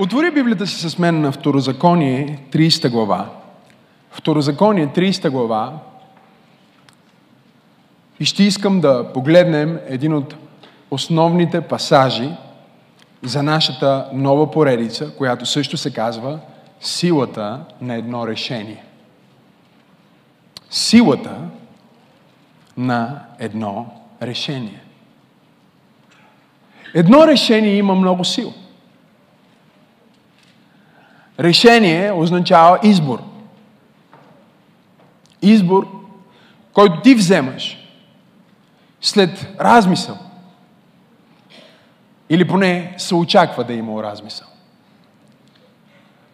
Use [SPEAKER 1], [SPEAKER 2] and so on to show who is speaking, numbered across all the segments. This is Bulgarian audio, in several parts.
[SPEAKER 1] Отвори Библията си с мен на Второзаконие, 30 глава. Второзаконие, 30 глава. И ще искам да погледнем един от основните пасажи за нашата нова поредица, която също се казва Силата на едно решение. Силата на едно решение. Едно решение има много сила. Решение означава избор. Избор, който ти вземаш след размисъл. Или поне се очаква да има размисъл.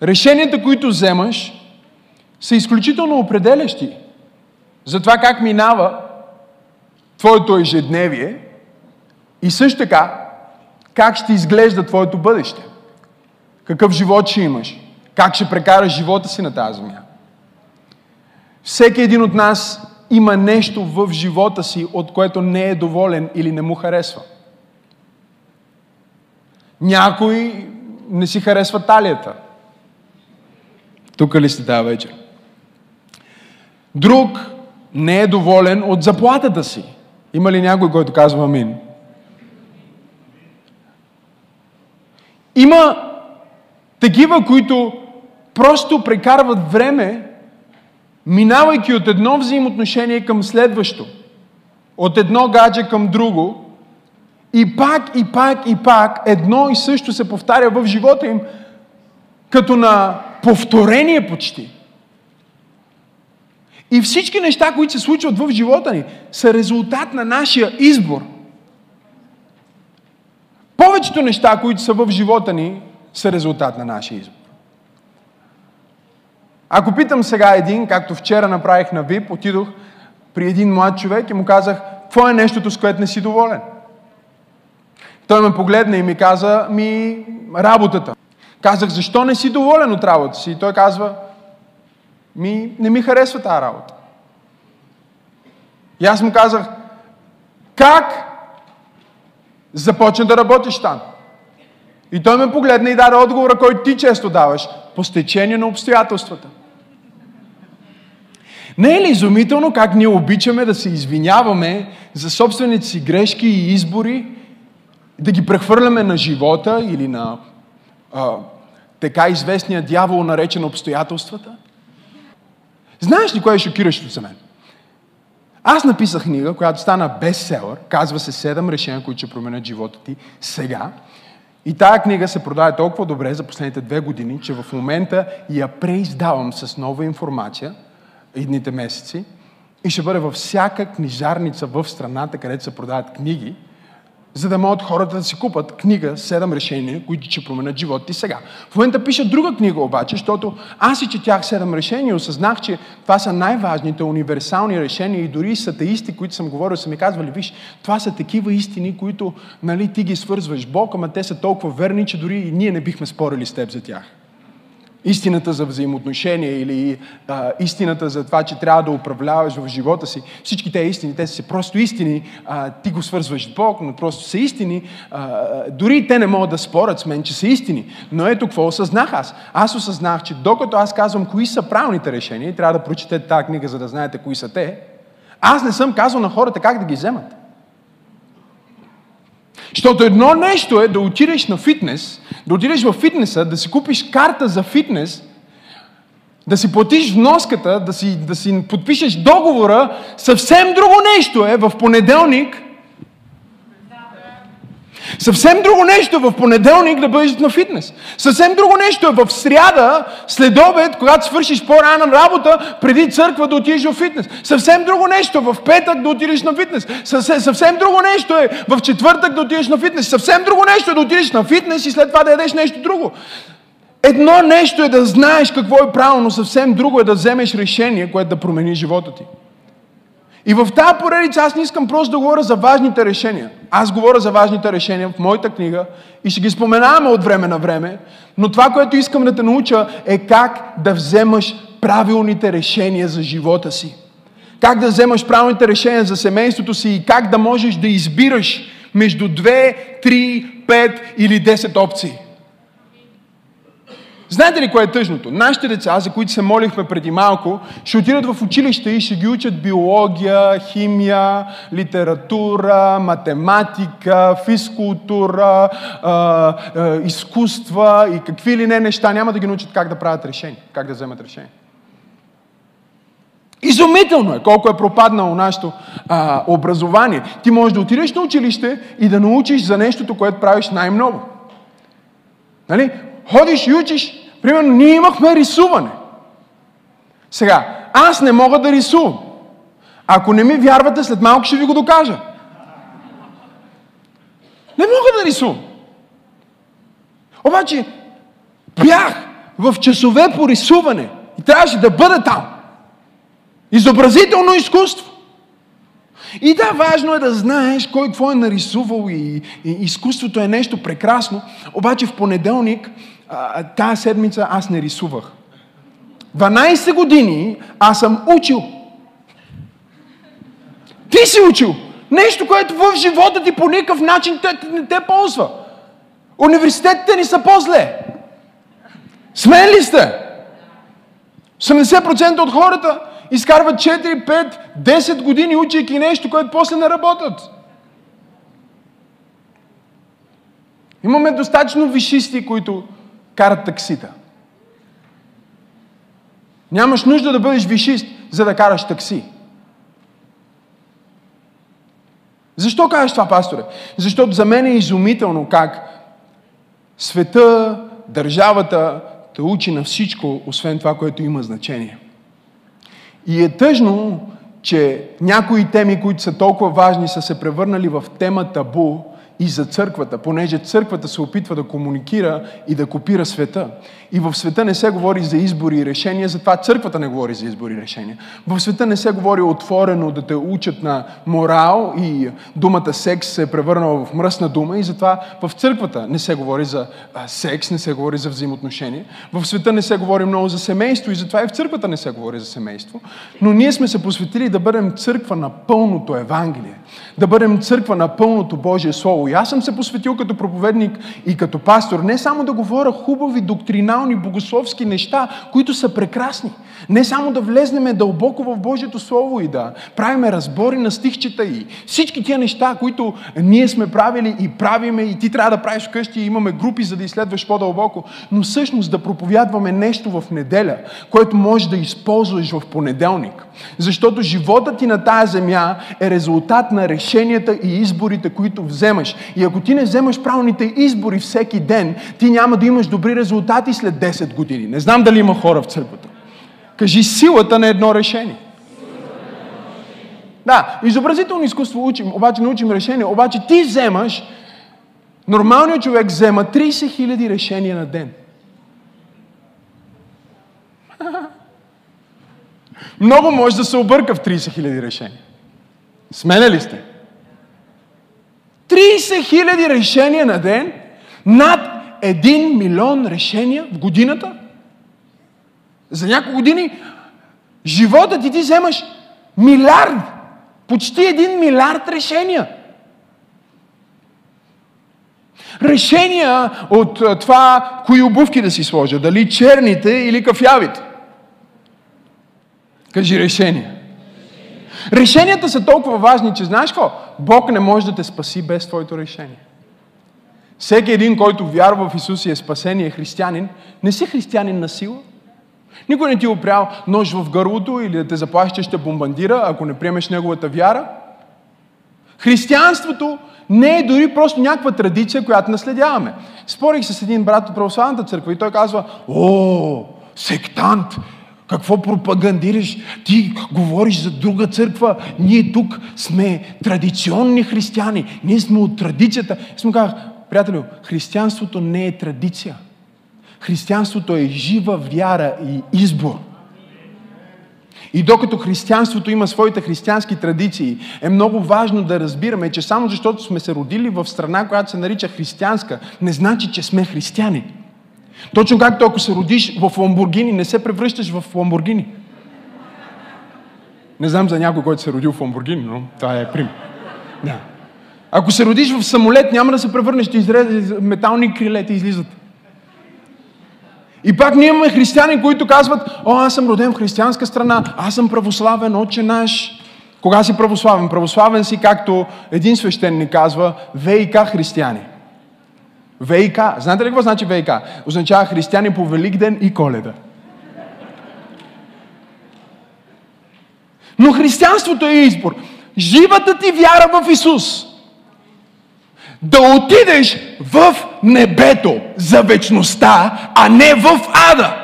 [SPEAKER 1] Решенията, които вземаш, са изключително определящи за това как минава твоето ежедневие и също така как ще изглежда твоето бъдеще. Какъв живот ще имаш. Как ще прекараш живота си на тази земя. Всеки един от нас има нещо в живота си, от което не е доволен или не му харесва. Някой не си харесва талията. Тук ли сте тази вечер? Друг не е доволен от заплатата си. Има ли някой, който казва амин? Има такива, които просто прекарват време, минавайки от едно взаимоотношение към следващо, от едно гадже към друго, и пак, и пак, и пак едно и също се повтаря в живота им, като на повторение почти. И всички неща, които се случват в живота ни, са резултат на нашия избор. Повечето неща, които са в живота ни, са резултат на нашия избор. Ако питам сега един, както вчера направих на ВИП, отидох при един млад човек и му казах, какво е нещото, с което не си доволен? Той ме погледна и ми каза, ми, работата. Казах, защо не си доволен от работата си? И той казва, ми, не ми харесва тази работа. И аз му казах, как започна да работиш там? И той ме погледна и даде отговора, който ти често даваш. По стечение на обстоятелствата. Не е ли изумително как ние обичаме да се извиняваме за собствените си грешки и избори, да ги прехвърляме на живота или на а, така известния дявол, наречен обстоятелствата? Знаеш ли кое е шокиращо за мен? Аз написах книга, която стана бестселър, казва се Седем решения, които ще променят живота ти сега. И тая книга се продаде толкова добре за последните две години, че в момента я преиздавам с нова информация едните месеци и ще бъде във всяка книжарница в страната, където се продават книги, за да могат хората да си купат книга Седем решения, които ще променят живота ти сега. В момента пиша друга книга обаче, защото аз си четях Седем решения и осъзнах, че това са най-важните универсални решения и дори с атеисти, които съм говорил, са ми казвали, виж, това са такива истини, които нали, ти ги свързваш Бог, ама те са толкова верни, че дори и ние не бихме спорили с теб за тях истината за взаимоотношение или а, истината за това, че трябва да управляваш в живота си. Всички тези истини, те са просто истини. А, ти го свързваш с Бог, но просто са истини. А, дори те не могат да спорят с мен, че са истини. Но ето какво осъзнах аз. Аз осъзнах, че докато аз казвам кои са правилните решения, трябва да прочетете тази книга, за да знаете кои са те, аз не съм казал на хората как да ги вземат. Защото едно нещо е да отидеш на фитнес, да отидеш в фитнеса, да си купиш карта за фитнес, да си платиш вноската, да си, да си подпишеш договора, съвсем друго нещо е в понеделник Съвсем друго нещо е в понеделник да бъдеш на фитнес. Съвсем друго нещо е в сряда, след обед, когато свършиш по-рана работа, преди църква да отидеш в фитнес. Съвсем друго нещо е в петък да отидеш на фитнес. Съвсем друго нещо е в четвъртък да отидеш на фитнес. Съвсем друго нещо е да отидеш на фитнес и след това да ядеш нещо друго. Едно нещо е да знаеш какво е правилно, съвсем друго е да вземеш решение, което да промени живота ти. И в тази поредица аз не искам просто да говоря за важните решения. Аз говоря за важните решения в моята книга и ще ги споменаваме от време на време, но това, което искам да те науча е как да вземаш правилните решения за живота си. Как да вземаш правилните решения за семейството си и как да можеш да избираш между две, три, пет или десет опции. Знаете ли кое е тъжното? Нашите деца, за които се молихме преди малко, ще отидат в училище и ще ги учат биология, химия, литература, математика, физкултура, изкуства и какви ли не неща. Няма да ги научат как да правят решение, как да вземат решение. Изумително е колко е пропаднало нашето а, образование. Ти можеш да отидеш на училище и да научиш за нещото, което правиш най-много. Нали? Ходиш и учиш. Примерно, ние имахме рисуване. Сега, аз не мога да рисувам. Ако не ми вярвате, след малко ще ви го докажа. Не мога да рисувам. Обаче, бях в часове по рисуване и трябваше да бъда там. Изобразително изкуство. И да, важно е да знаеш кой какво е нарисувал и, и изкуството е нещо прекрасно, обаче в понеделник, а, тази седмица аз не рисувах. 12 години аз съм учил. Ти си учил. Нещо, което в живота ти по никакъв начин те, не те ползва. Университетите ни са по-зле. Смен сте? 80% от хората изкарват 4, 5, 10 години учейки нещо, което после не работят. Имаме достатъчно вишисти, които карат таксита. Нямаш нужда да бъдеш вишист, за да караш такси. Защо кажеш това, пасторе? Защото за мен е изумително как света, държавата те учи на всичко, освен това, което има значение. И е тъжно, че някои теми, които са толкова важни, са се превърнали в тема табу и за църквата, понеже църквата се опитва да комуникира и да копира света. И в света не се говори за избори и решения, затова църквата не говори за избори и решения. В света не се говори отворено да те учат на морал и думата секс се е превърнала в мръсна дума и затова в църквата не се говори за секс, не се говори за взаимоотношения. В света не се говори много за семейство и затова и в църквата не се говори за семейство. Но ние сме се посветили да бъдем църква на пълното Евангелие, да бъдем църква на пълното Божие Слово. И аз съм се посветил като проповедник и като пастор не само да говоря хубави доктринални богословски неща, които са прекрасни. Не само да влезнеме дълбоко в Божието Слово и да правиме разбори на стихчета и всички тия неща, които ние сме правили и правиме и ти трябва да правиш вкъщи и имаме групи, за да изследваш по-дълбоко, но всъщност да проповядваме нещо в неделя, което можеш да използваш в понеделник. Защото животът ти на тая земя е резултат на решенията и изборите, които вземаш. И ако ти не вземаш правилните избори всеки ден, ти няма да имаш добри резултати след 10 години. Не знам дали има хора в църквата. Кажи силата на едно решение. Да, изобразително изкуство учим, обаче не учим решение, обаче ти вземаш, нормалният човек взема 30 000 решения на ден. Много може да се обърка в 30 000 решения. Смене ли сте? 30 000 решения на ден, над 1 милион решения в годината. За няколко години живота ти ти вземаш милиард, почти един милиард решения. Решения от това, кои обувки да си сложа, дали черните или кафявите. Кажи решения. Решенията са толкова важни, че знаеш какво? Бог не може да те спаси без твоето решение. Всеки един, който вярва в Исус и е спасен и е християнин, не си християнин на сила. Никой не ти е опрял нож в гърлото или да те заплаши, ще бомбандира, ако не приемеш неговата вяра. Християнството не е дори просто някаква традиция, която наследяваме. Спорих с един брат от православната църква и той казва, о, сектант, какво пропагандираш? Ти говориш за друга църква. Ние тук сме традиционни християни. Ние сме от традицията. И съм казах, приятелю, християнството не е традиция. Християнството е жива вяра и избор. И докато християнството има своите християнски традиции, е много важно да разбираме, че само защото сме се родили в страна, която се нарича християнска, не значи, че сме християни. Точно както ако се родиш в Ламбургини, не се превръщаш в Ламбургини. Не знам за някой, който се е родил в Ламбургини, но това е пример. Да. Ако се родиш в самолет, няма да се превърнеш, ще изрезе метални крилета излизат. И пак ние имаме християни, които казват, о, аз съм роден в християнска страна, аз съм православен, отче наш. Кога си православен? Православен си, както един свещеник казва, ВИК християни. ВИК. Знаете ли какво значи ВИК? Означава християни по Великден и Коледа. Но християнството е избор. Живата ти вяра в Исус. Да отидеш в небето за вечността, а не в ада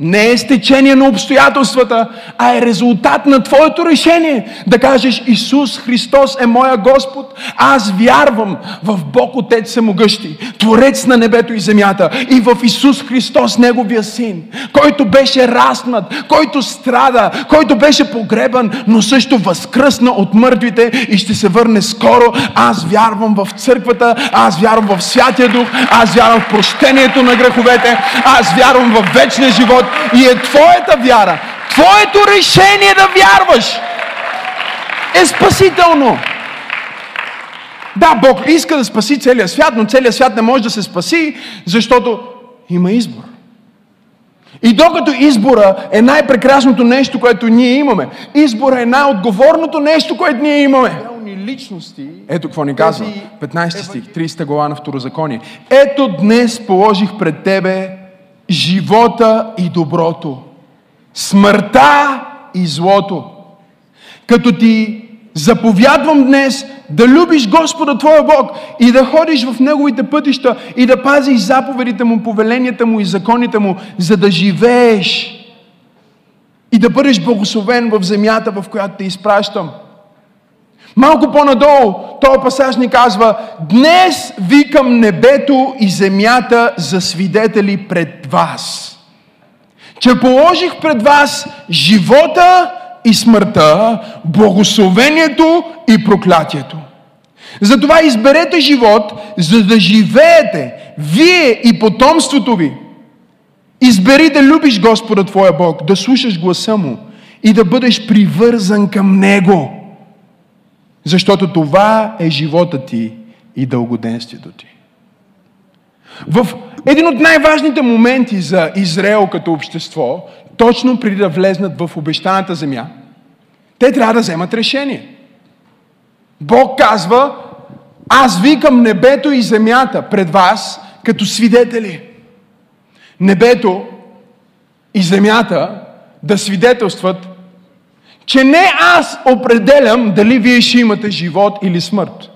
[SPEAKER 1] не е стечение на обстоятелствата, а е резултат на твоето решение. Да кажеш, Исус Христос е моя Господ. Аз вярвам в Бог Отец Самогъщи, Творец на небето и земята и в Исус Христос, Неговия Син, който беше раснат, който страда, който беше погребан, но също възкръсна от мъртвите и ще се върне скоро. Аз вярвам в църквата, аз вярвам в Святия Дух, аз вярвам в прощението на греховете, аз вярвам в вечния живот и е твоята вяра, твоето решение да вярваш е спасително. Да, Бог иска да спаси целия свят, но целият свят не може да се спаси, защото има избор. И докато избора е най-прекрасното нещо, което ние имаме, избора е най-отговорното нещо, което ние имаме.
[SPEAKER 2] личности.
[SPEAKER 1] Ето какво ни казва. 15 стих, 30 глава на Второзаконие. Ето днес положих пред тебе живота и доброто, смъртта и злото. Като ти заповядвам днес да любиш Господа Твоя Бог и да ходиш в Неговите пътища и да пазиш заповедите Му, повеленията Му и законите Му, за да живееш и да бъдеш благословен в земята, в която те изпращам. Малко по-надолу, този пасаж ни казва, днес викам небето и земята за свидетели пред вас. Че положих пред вас живота и смъртта, благословението и проклятието. Затова изберете живот, за да живеете, вие и потомството ви. Избери да любиш Господа Твоя Бог, да слушаш гласа Му и да бъдеш привързан към Него – защото това е живота ти и дългоденствието ти. В един от най-важните моменти за Израел като общество, точно преди да влезнат в обещаната земя, те трябва да вземат решение. Бог казва, аз викам небето и земята пред вас като свидетели. Небето и земята да свидетелстват че не аз определям дали вие ще имате живот или смърт.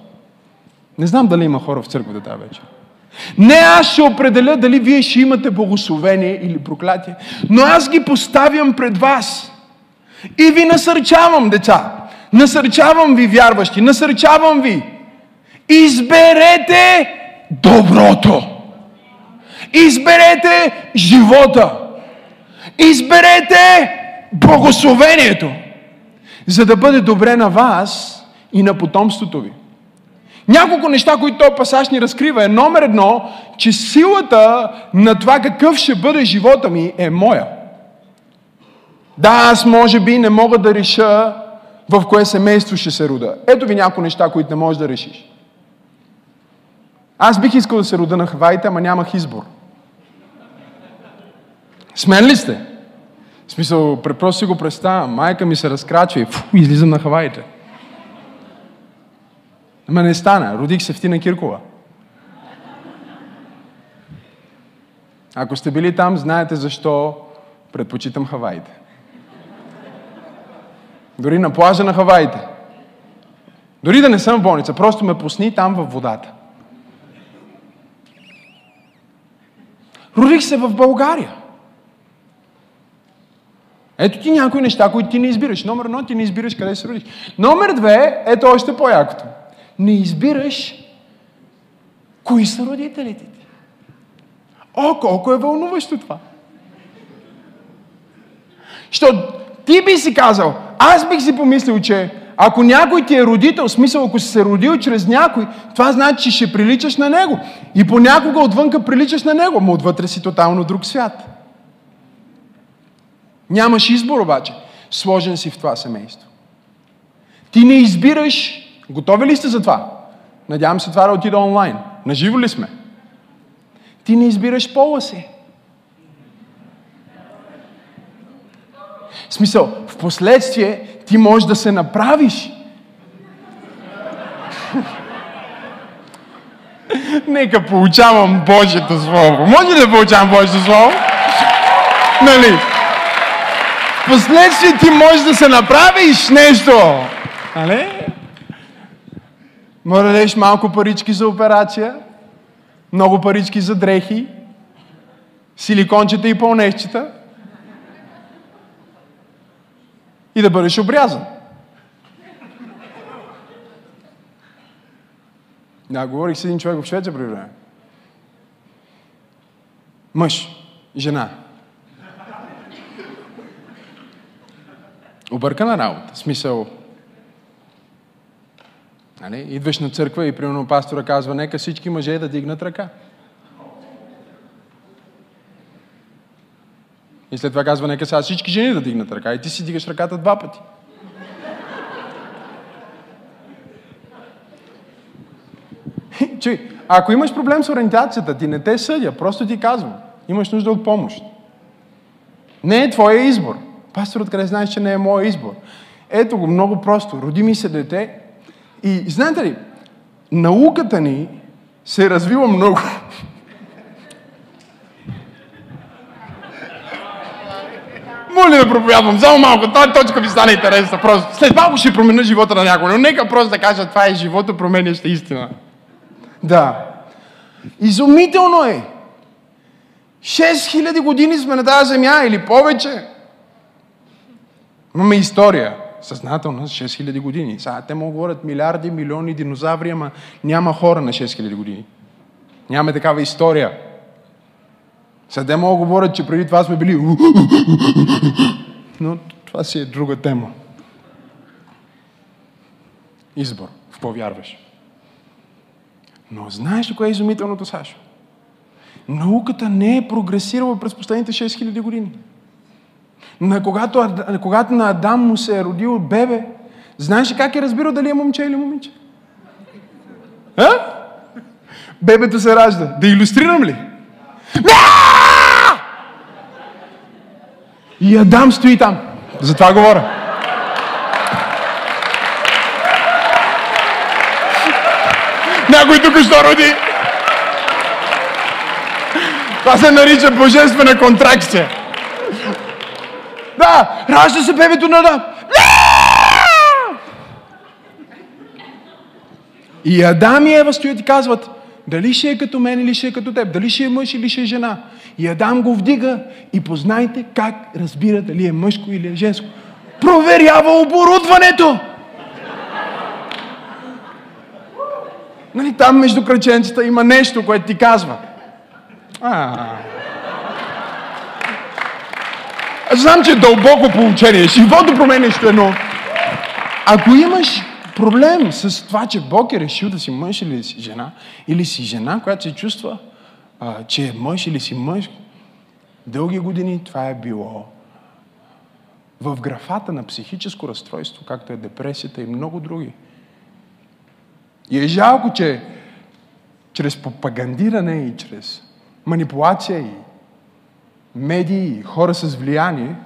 [SPEAKER 1] Не знам дали има хора в църквата тази вечер. Не аз ще определя дали вие ще имате благословение или проклятие, но аз ги поставям пред вас. И ви насърчавам, деца. Насърчавам ви, вярващи. Насърчавам ви. Изберете доброто. Изберете живота. Изберете благословението за да бъде добре на вас и на потомството ви. Няколко неща, които този пасаж ни разкрива е номер едно, че силата на това какъв ще бъде живота ми е моя. Да, аз може би не мога да реша в кое семейство ще се рода. Ето ви някои неща, които не можеш да решиш. Аз бих искал да се рода на Хаваите, ама нямах избор. Смен ли сте? В смисъл, просто си го представям. Майка ми се разкрачва и фу, излизам на Хаваите. Ама не стана. Родих се в Тина Киркова. Ако сте били там, знаете защо предпочитам Хаваите. Дори на плажа на Хаваите. Дори да не съм в болница, просто ме пусни там във водата. Родих се в България. Ето ти някои неща, които ти не избираш. Номер едно, ти не избираш къде се родиш. Номер две, ето още по-якото. Не избираш кои са родителите ти. О, колко е вълнуващо това. Що ти би си казал, аз бих си помислил, че ако някой ти е родител, смисъл ако си се родил чрез някой, това значи, че ще приличаш на него. И понякога отвънка приличаш на него, но отвътре си тотално друг свят. Нямаш избор обаче. Сложен си в това семейство. Ти не избираш. Готови ли сте за това? Надявам се това да отида онлайн. Наживо ли сме? Ти не избираш пола си. В смисъл, в последствие ти можеш да се направиш. Нека получавам Божието Слово. Може ли да получавам Божието Слово? Нали? Последствие ти можеш да се направиш нещо. Нали? Може да дадеш малко парички за операция, много парички за дрехи, силикончета и пълнещчета и да бъдеш обрязан. Да, говорих с един човек в Швеция преди време. Мъж, жена. Объркана работа. Смисъл, нали? идваш на църква и примерно пастора казва, нека всички мъже да дигнат ръка. И след това казва, нека сега всички жени да дигнат ръка. И ти си дигаш ръката два пъти. Чуй, ако имаш проблем с ориентацията, ти не те съдя, просто ти казвам. Имаш нужда от помощ. Не е твоя избор. Пастор, откъде знаеш, че не е моя избор? Ето го, много просто. Роди ми се дете. И знаете ли, науката ни се развива много. Моля да проповядвам, само малко, тази точка ми стане интересна. Просто. След малко ще променя живота на някой, но нека просто да кажа, това е живота променяща истина. Да. Изумително е. 6000 години сме на тази земя или повече. Имаме история. Съзнателна с 6000 години. Сега те могат говорят милиарди, милиони динозаври, ама няма хора на 6000 години. Нямаме такава история. Сега те могат говорят, че преди това сме били... Но това си е друга тема. Избор. В какво? Но знаеш ли кое е изумителното, Сашо? Науката не е прогресирала през последните 6000 години. На когато, когато на Адам му се е родил бебе, знаеш ли как е разбирал дали е момче или момиче? А? Бебето се ражда. Да иллюстрирам ли? И Адам стои там. За това говоря. Някой тук що роди. Това се нарича божествена контракция. Да, ражда се бебето на Адам. И Адам и Ева стоят и казват, дали ще е като мен или ще е като теб, дали ще е мъж или ще е жена. И Адам го вдига и познайте как разбира дали е мъжко или е женско. Проверява оборудването! Нали, там между кръченцата има нещо, което ти казва. А. Знам, че е дълбоко получение. Живото променящо едно. Ако имаш проблем с това, че Бог е решил да си мъж или си жена, или си жена, която се чувства, а, че е мъж или си мъж, дълги години това е било в графата на психическо разстройство, както е депресията и много други. И е жалко, че чрез пропагандиране и чрез манипулация и медии хора с влияние,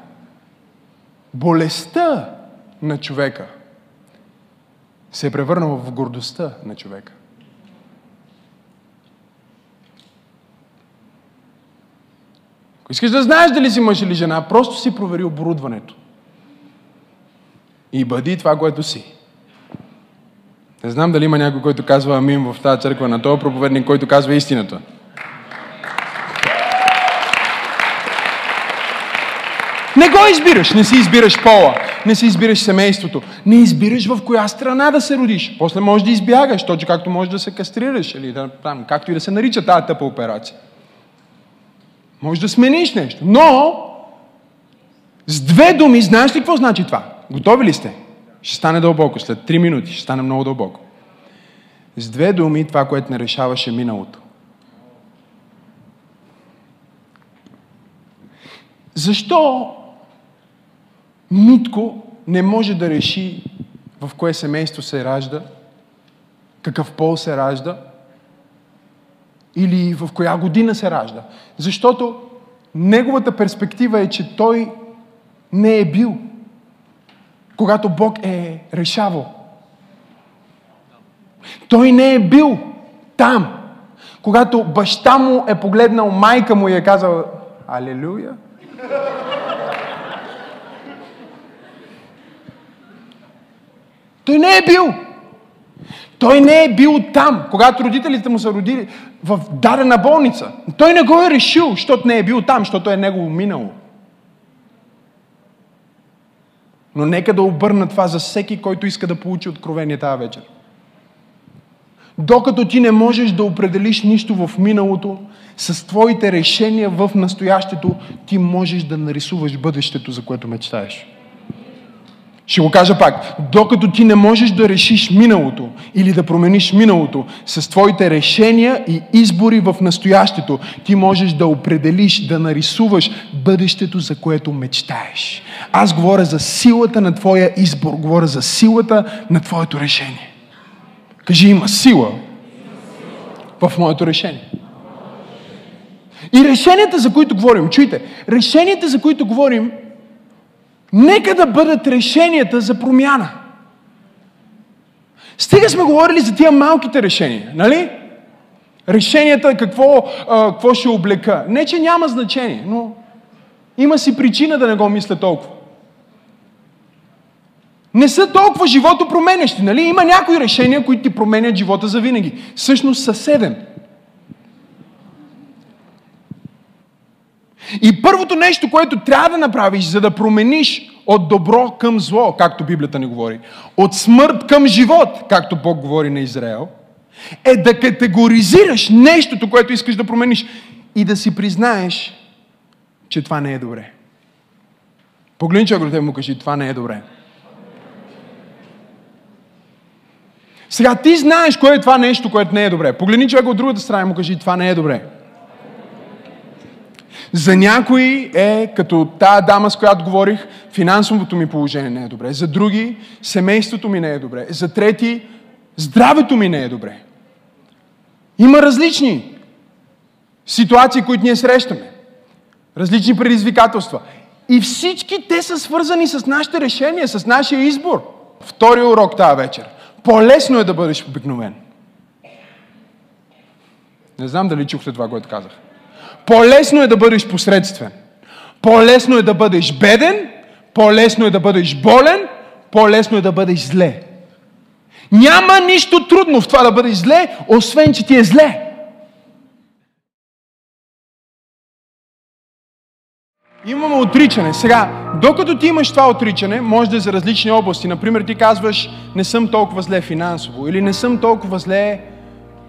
[SPEAKER 1] болестта на човека се е превърнала в гордостта на човека. Ако искаш да знаеш дали си мъж или жена, просто си провери оборудването. И бъди това, което си. Не знам дали има някой, който казва амин в тази църква, на този проповедник, който казва истината. Не го избираш. Не си избираш пола. Не си избираш семейството. Не избираш в коя страна да се родиш. После можеш да избягаш, точно както можеш да се кастрираш или да, там, както и да се нарича тази тъпа операция. Може да смениш нещо. Но с две думи, знаеш ли какво значи това? Готови ли сте? Ще стане дълбоко. След 3 минути ще стане много дълбоко. С две думи това, което не решаваше миналото. Защо Митко не може да реши в кое семейство се ражда, какъв пол се ражда или в коя година се ражда? Защото неговата перспектива е, че той не е бил. Когато Бог е решавал. Той не е бил там. Когато баща му е погледнал майка му и е казал Алелуя. Той не е бил. Той не е бил там, когато родителите му са родили в дадена болница. Той не го е решил, защото не е бил там, защото е негово минало. Но нека да обърна това за всеки, който иска да получи откровение тази вечер. Докато ти не можеш да определиш нищо в миналото, с твоите решения в настоящето, ти можеш да нарисуваш бъдещето, за което мечтаеш. Ще го кажа пак. Докато ти не можеш да решиш миналото или да промениш миналото с твоите решения и избори в настоящето, ти можеш да определиш, да нарисуваш бъдещето, за което мечтаеш. Аз говоря за силата на твоя избор, говоря за силата на твоето решение. Кажи, има сила в моето решение. И решенията, за които говорим, чуйте, решенията, за които говорим, Нека да бъдат решенията за промяна. Стига сме говорили за тия малките решения, нали? Решенията какво, а, какво ще облека. Не, че няма значение, но има си причина да не го мисля толкова. Не са толкова живото променящи, нали? Има някои решения, които ти променят живота за винаги. Всъщност са седем. И първото нещо, което трябва да направиш, за да промениш от добро към зло, както Библията ни говори, от смърт към живот, както Бог говори на Израел, е да категоризираш нещото, което искаш да промениш и да си признаеш, че това не е добре. Погледни човек и му кажи, това не е добре. Сега ти знаеш кое е това нещо, което не е добре. Погледни човек от другата страна и му кажи, това не е добре. За някои е, като тая дама, с която говорих, финансовото ми положение не е добре. За други, семейството ми не е добре. За трети, здравето ми не е добре. Има различни ситуации, които ние срещаме. Различни предизвикателства. И всички те са свързани с нашите решения, с нашия избор. Втори урок тази вечер. По-лесно е да бъдеш обикновен. Не знам дали чухте това, което казах. По-лесно е да бъдеш посредствен. По-лесно е да бъдеш беден, по-лесно е да бъдеш болен, по-лесно е да бъдеш зле. Няма нищо трудно в това да бъдеш зле, освен че ти е зле. Имаме отричане. Сега, докато ти имаш това отричане, може да е за различни области. Например, ти казваш, не съм толкова зле финансово, или не съм толкова зле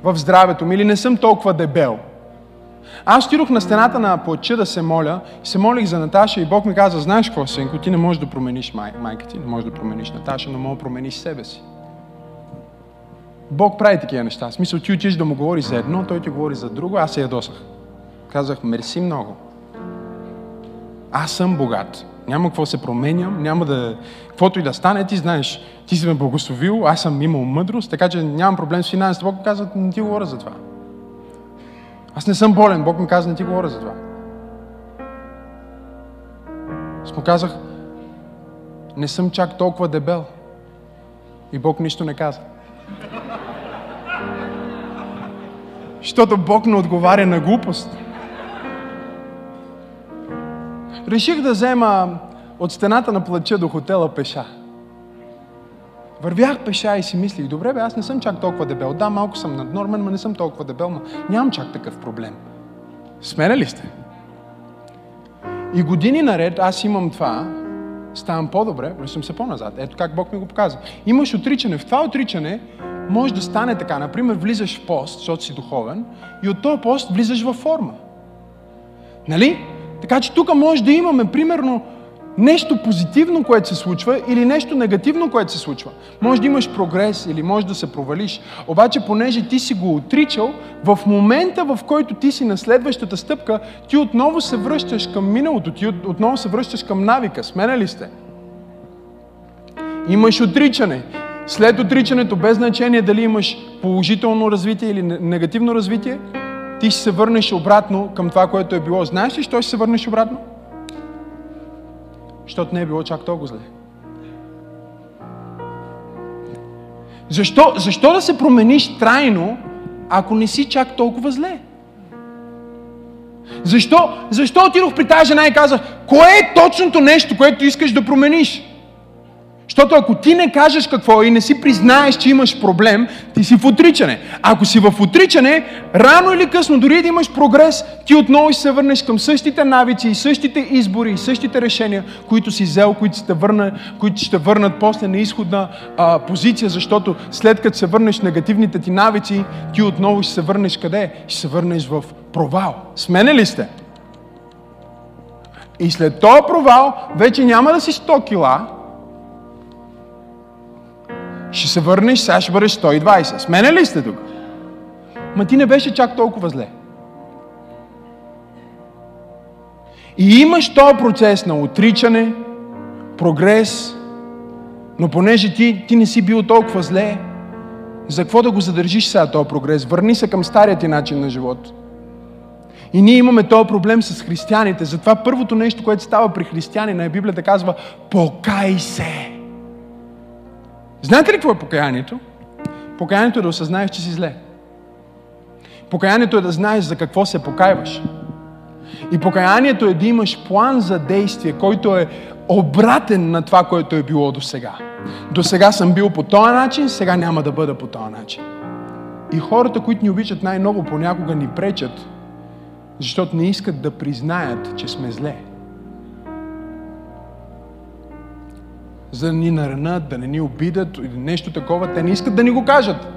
[SPEAKER 1] в здравето ми, или не съм толкова дебел. Аз отидох на стената на плача да се моля и се молих за Наташа и Бог ми каза, знаеш какво, Сенко, ти не можеш да промениш май, майка ти, не можеш да промениш Наташа, но можеш да промениш себе си. Бог прави такива неща. В смисъл, ти отиш да му говори за едно, той ти говори за друго, аз се ядосах. Казах, мерси много. Аз съм богат. Няма какво се променям, няма да... Каквото и да стане, ти знаеш, ти си ме благословил, аз съм имал мъдрост, така че нямам проблем с финансите. Бог каза, не ти говоря за това. Аз не съм болен. Бог ми каза, не ти говоря за това. Аз му казах, не съм чак толкова дебел. И Бог нищо не каза. Защото Бог не отговаря на глупост. Реших да взема от стената на плача до хотела пеша. Вървях пеша и си мислих, добре бе, аз не съм чак толкова дебел. Да, малко съм наднормен, но не съм толкова дебел, но нямам чак такъв проблем. Смена ли сте? И години наред аз имам това, ставам по-добре, съм се по-назад. Ето как Бог ми го показва. Имаш отричане. В това отричане може да стане така. Например, влизаш в пост, защото си духовен, и от този пост влизаш във форма. Нали? Така че тук може да имаме, примерно, нещо позитивно, което се случва или нещо негативно, което се случва. Може да имаш прогрес или може да се провалиш. Обаче, понеже ти си го отричал, в момента, в който ти си на следващата стъпка, ти отново се връщаш към миналото, ти отново се връщаш към навика. Смена ли сте? Имаш отричане. След отричането, без значение дали имаш положително развитие или негативно развитие, ти ще се върнеш обратно към това, което е било. Знаеш ли, що ще се върнеш обратно? Защото не е било чак толкова зле. Защо, защо да се промениш трайно, ако не си чак толкова зле? Защо, защо отидох при тази жена и казах, кое е точното нещо, което искаш да промениш? Защото ако ти не кажеш какво и не си признаеш, че имаш проблем, ти си в отричане. Ако си в отричане, рано или късно, дори да имаш прогрес, ти отново ще се върнеш към същите навици и същите избори и същите решения, които си взел, които ще, върна, които ще върнат после на изходна а, позиция, защото след като се върнеш в негативните ти навици, ти отново ще се върнеш къде? Ще се върнеш в провал. Смене ли сте? И след този провал вече няма да си 100 кила, ще се върнеш, сега ще бъдеш 120. Смене ли сте тук? Ма ти не беше чак толкова зле. И имаш този процес на отричане, прогрес, но понеже ти, ти не си бил толкова зле, за какво да го задържиш сега този прогрес? Върни се към стария ти начин на живот. И ние имаме този проблем с християните. Затова първото нещо, което става при християнина, е Библията казва, покай се. Знаете ли какво е покаянието? Покаянието е да осъзнаеш, че си зле. Покаянието е да знаеш за какво се покайваш. И покаянието е да имаш план за действие, който е обратен на това, което е било до сега. До сега съм бил по този начин, сега няма да бъда по този начин. И хората, които ни обичат най-много, понякога ни пречат, защото не искат да признаят, че сме зле. За да ни наранат, да не ни обидат или нещо такова. Те не искат да ни го кажат.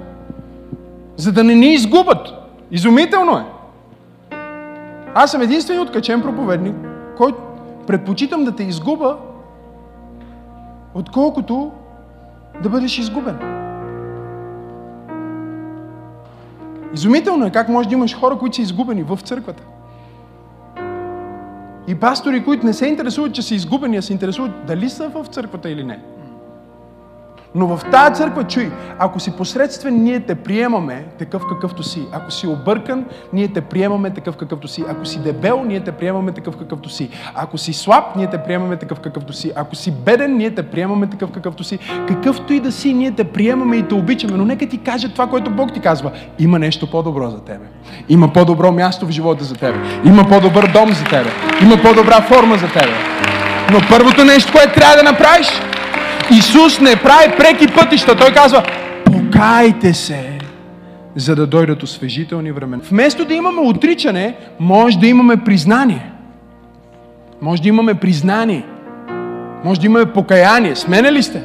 [SPEAKER 1] За да не ни изгубят. Изумително е. Аз съм единственият откачен проповедник, който предпочитам да те изгуба, отколкото да бъдеш изгубен. Изумително е как може да имаш хора, които са изгубени в църквата. И пастори, които не се интересуват, че са изгубени, а се интересуват дали са в църквата или не. Но в тази църква, чуй, ако си посредствен, ние те приемаме такъв какъвто си. Ако си объркан, ние те приемаме такъв какъвто си. Ако си дебел, ние те приемаме такъв какъвто си. Ако си слаб, ние те приемаме такъв какъвто си. Ако си беден, ние те приемаме такъв какъвто си. Какъвто и да си, ние те приемаме и те обичаме. Но нека ти каже това, което Бог ти казва. Има нещо по-добро за тебе. Има по-добро място в живота за тебе. Има по-добър дом за тебе. Има по-добра форма за тебе. Но първото нещо, което трябва да направиш, Исус не прави преки пътища. Той казва, покайте се, за да дойдат освежителни времена. Вместо да имаме отричане, може да имаме признание. Може да имаме признание. Може да имаме покаяние. Смене ли сте?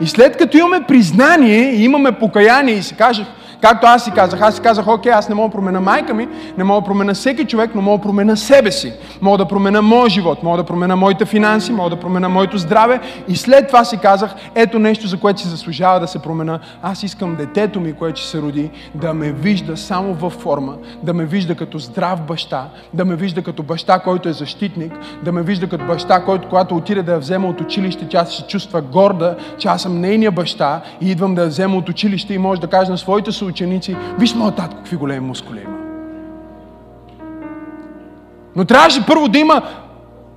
[SPEAKER 1] И след като имаме признание имаме покаяние и се кажах, Както аз си казах, аз си казах, окей, аз не мога да променя майка ми, не мога да променя всеки човек, но мога да променя себе си. Мога да променя моя живот, мога да променя моите финанси, мога да променя моето здраве. И след това си казах, ето нещо, за което си заслужава да се променя. Аз искам детето ми, което ще се роди, да ме вижда само във форма, да ме вижда като здрав баща, да ме вижда като баща, който е защитник, да ме вижда като баща, който когато отиде да я взема от училище, тя се чувства горда, че аз съм нейния баща и идвам да я взема от училище и може да каже на своите ученици, виж моят татко, какви големи мускули има. Но трябваше първо да има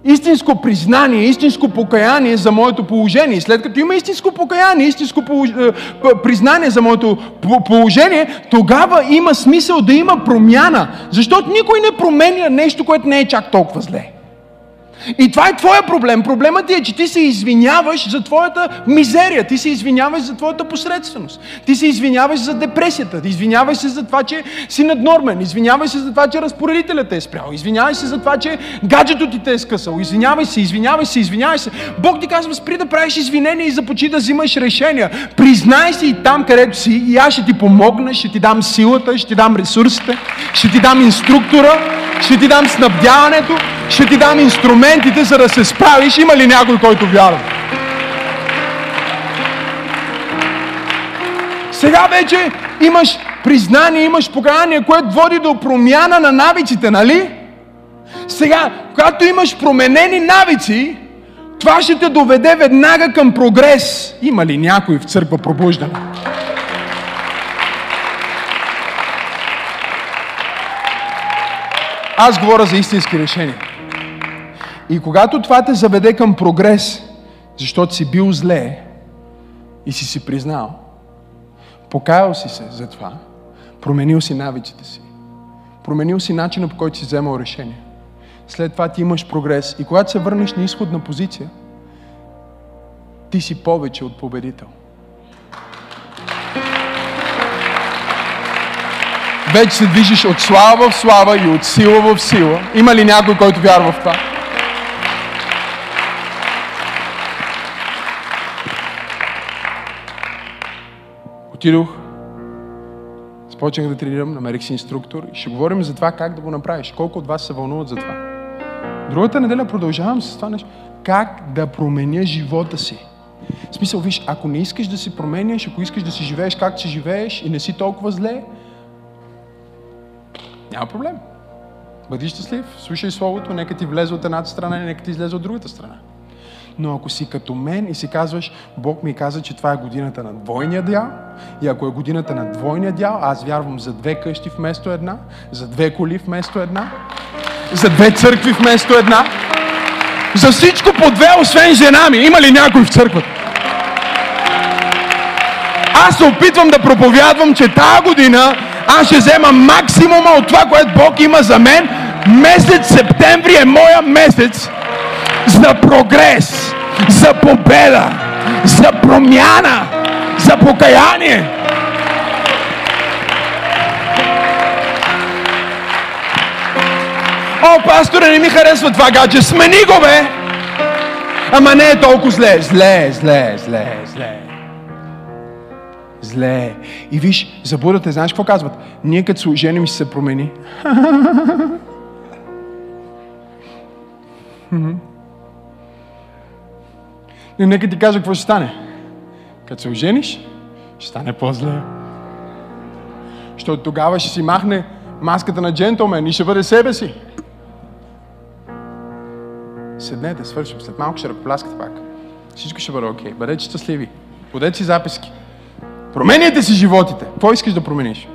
[SPEAKER 1] истинско признание, истинско покаяние за моето положение. След като има истинско покаяние, истинско е, признание за моето положение, тогава има смисъл да има промяна. Защото никой не променя нещо, което не е чак толкова зле. И това е твоя проблем. Проблемът ти е, че ти се извиняваш за твоята мизерия. Ти се извиняваш за твоята посредственост. Ти се извиняваш за депресията. Ти извиняваш се за това, че си наднормен. Извиняваш се за това, че разпоредителят те е спрял. Извиняваш се за това, че гаджето ти те е скъсал. Извинявай се, извинявай се, извинявай се. Бог ти казва, спри да правиш извинения и започи да взимаш решения. Признай се и там, където си, и аз ще ти помогна, ще ти дам силата, ще ти дам ресурсите, ще ти дам инструктора, ще ти дам снабдяването, ще ти дам инструментите, за да се справиш. Има ли някой, който вярва? Сега вече имаш признание, имаш покаяние, което води до промяна на навиците, нали? Сега, когато имаш променени навици, това ще те доведе веднага към прогрес. Има ли някой в църква пробуждане? Аз говоря за истински решения. И когато това те заведе към прогрес, защото си бил зле и си си признал, покаял си се за това, променил си навиците си, променил си начина по който си вземал решение. След това ти имаш прогрес и когато се върнеш на изходна позиция, ти си повече от победител. Вече се движиш от слава в слава и от сила в сила. Има ли някой, който вярва в това? Отидох, започнах да тренирам, намерих си инструктор и ще говорим за това как да го направиш. Колко от вас се вълнуват за това? Другата неделя продължавам с това нещо. Как да променя живота си. В смисъл, виж, ако не искаш да си променяш, ако искаш да си живееш както си живееш и не си толкова зле, няма проблем. Бъди щастлив, слушай Словото, нека ти влезе от едната страна и нека ти излезе от другата страна. Но ако си като мен и си казваш, Бог ми каза, че това е годината на двойния дял, и ако е годината на двойния дял, аз вярвам за две къщи вместо една, за две коли вместо една, за две църкви вместо една, за всичко по две, освен жена ми. Има ли някой в църквата? Аз се опитвам да проповядвам, че тази година аз ще взема максимума от това, което Бог има за мен. Месец септември е моя месец за прогрес, за победа, за промяна, за покаяние. О, пасторе, не ми харесва това гадже. Смени го, бе! Ама не е толкова зле. Зле, зле, зле, зле. Зле. И виж, забудате, знаеш какво казват? Ние като се оженим ще се промени. Но нека ти кажа какво ще стане. Като се ожениш, ще стане по-зле. Защото тогава ще си махне маската на джентлмен и ще бъде себе си. Седнете, свършим. След малко ще ръкопляскате пак. Всичко ще бъде окей. Okay. Бъдете щастливи. Подете си записки. Променяйте си животите. Какво искаш да промениш?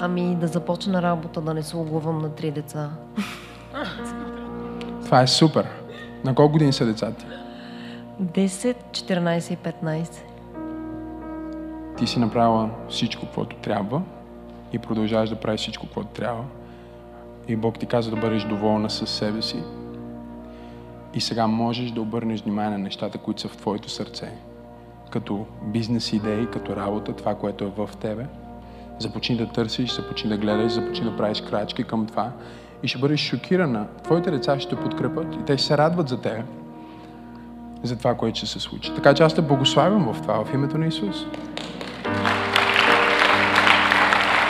[SPEAKER 2] Ами да започна работа, да не се оглувам на три деца.
[SPEAKER 1] Това е супер. На колко години са децата?
[SPEAKER 2] 10, 14 и 15.
[SPEAKER 1] Ти си направила всичко, което трябва и продължаваш да правиш всичко, което трябва. И Бог ти каза да бъдеш доволна със себе си. И сега можеш да обърнеш внимание на нещата, които са в твоето сърце. Като бизнес идеи, като работа, това, което е в тебе. Започни да търсиш, започни да гледаш, започни да правиш крачки към това. И ще бъдеш шокирана. Твоите деца ще те подкрепят и те ще се радват за тебе. За това, което ще се случи. Така че аз те благославям в това, в името на Исус.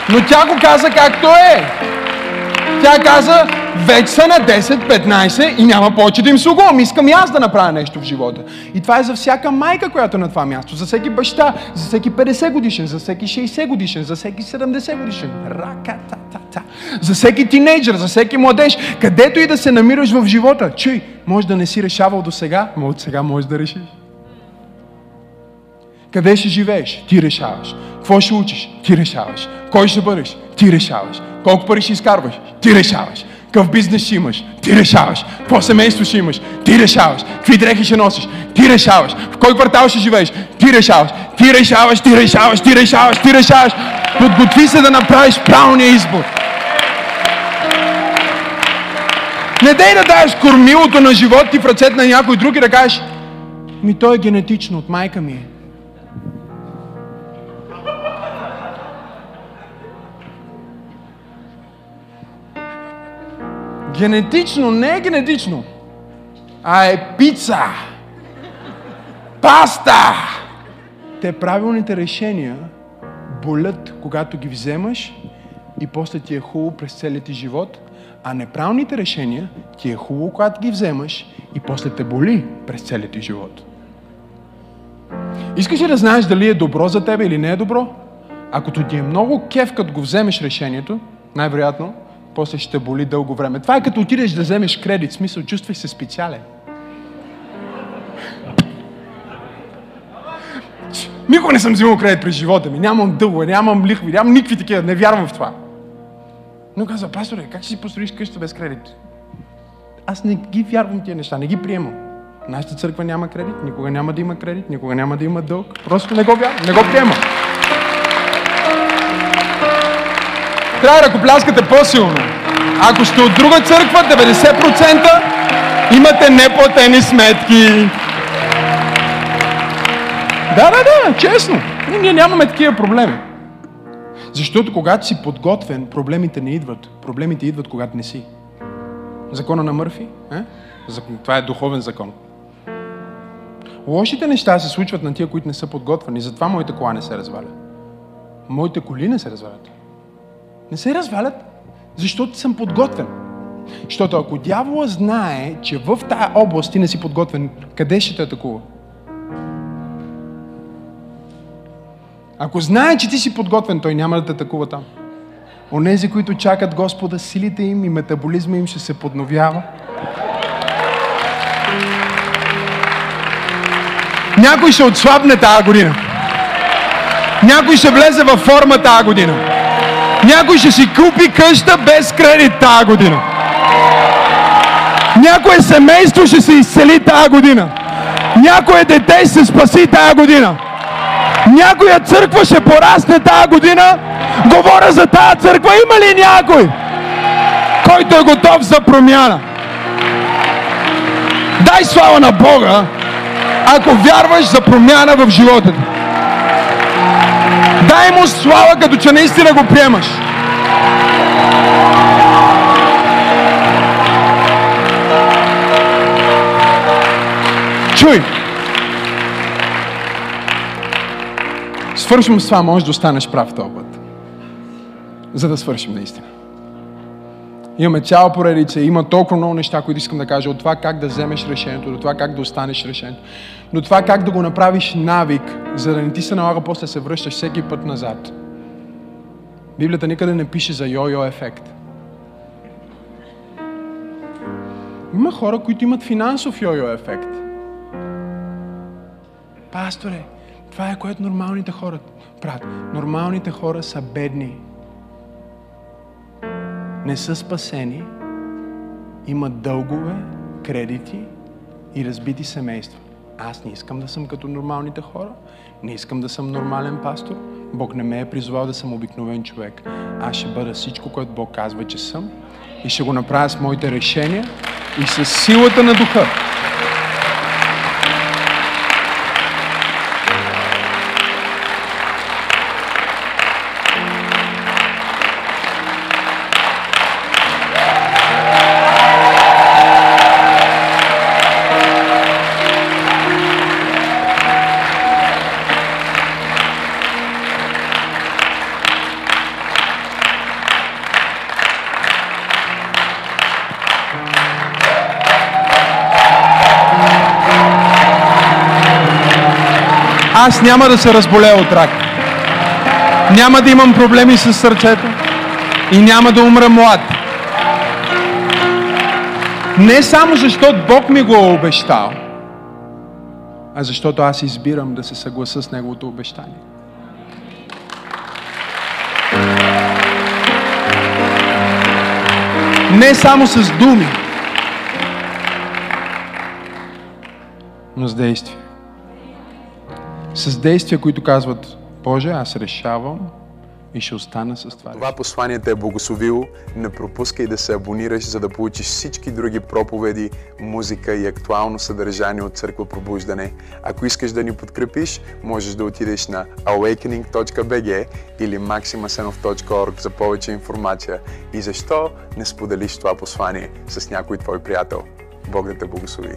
[SPEAKER 1] Но тя го каза както е. Тя каза, вече са на 10-15 и няма повече да им слугувам. Искам и аз да направя нещо в живота. И това е за всяка майка, която е на това място. За всеки баща, за всеки 50 годишен, за всеки 60 годишен, за всеки 70 годишен. Рака-та-та-та. За всеки тинейджър, за всеки младеж, където и да се намираш в живота. Чуй, може да не си решавал до сега, но от сега можеш да решиш. Къде ще живееш? Ти решаваш. Какво ще учиш? Ти решаваш. Кой ще бъдеш? Ти решаваш. Колко пари ще изкарваш? Ти решаваш. Какъв бизнес ще имаш? Ти решаваш. Какво семейство ще имаш? Ти решаваш. Какви дрехи ще носиш? Ти решаваш. В кой квартал ще живееш? Ти решаваш. Ти решаваш, ти решаваш, ти решаваш, ти решаваш. Подготви се да направиш правилния избор. Не дай да даваш кормилото на живота ти в ръцете на някой друг и да кажеш, ми той е генетично от майка ми. е. Генетично не е генетично, а е пица, паста. Те правилните решения болят, когато ги вземаш и после ти е хубаво през целият ти живот, а неправилните решения ти е хубаво, когато ги вземаш и после те боли през целият ти живот. Искаш ли да знаеш дали е добро за тебе или не е добро? Ако ти е много кеф, като го вземеш решението, най-вероятно, после ще боли дълго време. Това е като отидеш да вземеш кредит, в смисъл, чувствай се специален. Никога не съм взимал кредит през живота ми. Нямам дълго, нямам лихви, нямам никакви такива. Не вярвам в това. Но казва, пасторе, как ще си построиш къща без кредит? Аз не ги вярвам тия неща, не ги приемам. Нашата църква няма кредит, никога няма да има кредит, никога няма да има дълг. Просто не го вярвам, не го приемам. Трябва да ръкопляскате по-силно. Ако сте от друга църква, 90% имате неплатени сметки. Да, да, да, честно. Ние нямаме такива проблеми. Защото когато си подготвен, проблемите не идват. Проблемите идват, когато не си. Закона на Мърфи? Е? Това е духовен закон. Лошите неща се случват на тия, които не са подготвени. Затова моите кола не се разваля. Моите коли не се развалят. Не се развалят, защото съм подготвен. Защото ако дявола знае, че в тая област ти не си подготвен, къде ще те атакува? Ако знае, че ти си подготвен, той няма да те атакува там. Онези, които чакат Господа, силите им и метаболизма им ще се подновява. Някой ще отслабне тази година. Някой ще влезе във форма тази година. Някой ще си купи къща без кредит тази година. Някое семейство ще се изцели тази година. Някое дете ще се спаси тази година. Някоя църква ще порасне тази година. Говоря за тази църква. Има ли някой, който е готов за промяна? Дай слава на Бога, ако вярваш за промяна в живота ти. Дай му слава, като че наистина го приемаш. Чуй! Свършвам с това, може да останеш прав този път. За да свършим наистина. Имаме цяла поредица, има толкова много неща, които искам да кажа. От това как да вземеш решението, до това как да останеш решението, до това как да го направиш навик, за да не ти се налага после да се връщаш всеки път назад. Библията никъде не пише за йо-йо ефект. Има хора, които имат финансов йо-йо ефект. Пасторе, това е което нормалните хора правят. Нормалните хора са бедни не са спасени, имат дългове, кредити и разбити семейства. Аз не искам да съм като нормалните хора, не искам да съм нормален пастор. Бог не ме е призвал да съм обикновен човек. Аз ще бъда всичко, което Бог казва, че съм и ще го направя с моите решения и с силата на духа. Аз няма да се разболея от рак. Няма да имам проблеми с сърцето и няма да умра млад. Не само защото Бог ми го е обещал, а защото аз избирам да се съгласа с Неговото обещание. Не само с думи, но с действия с действия, които казват, Боже, аз решавам и ще остана с това.
[SPEAKER 3] Това послание те е благословило. Не пропускай да се абонираш, за да получиш всички други проповеди, музика и актуално съдържание от Църква Пробуждане. Ако искаш да ни подкрепиш, можеш да отидеш на awakening.bg или maximasenov.org за повече информация. И защо не споделиш това послание с някой твой приятел? Бог да те благослови!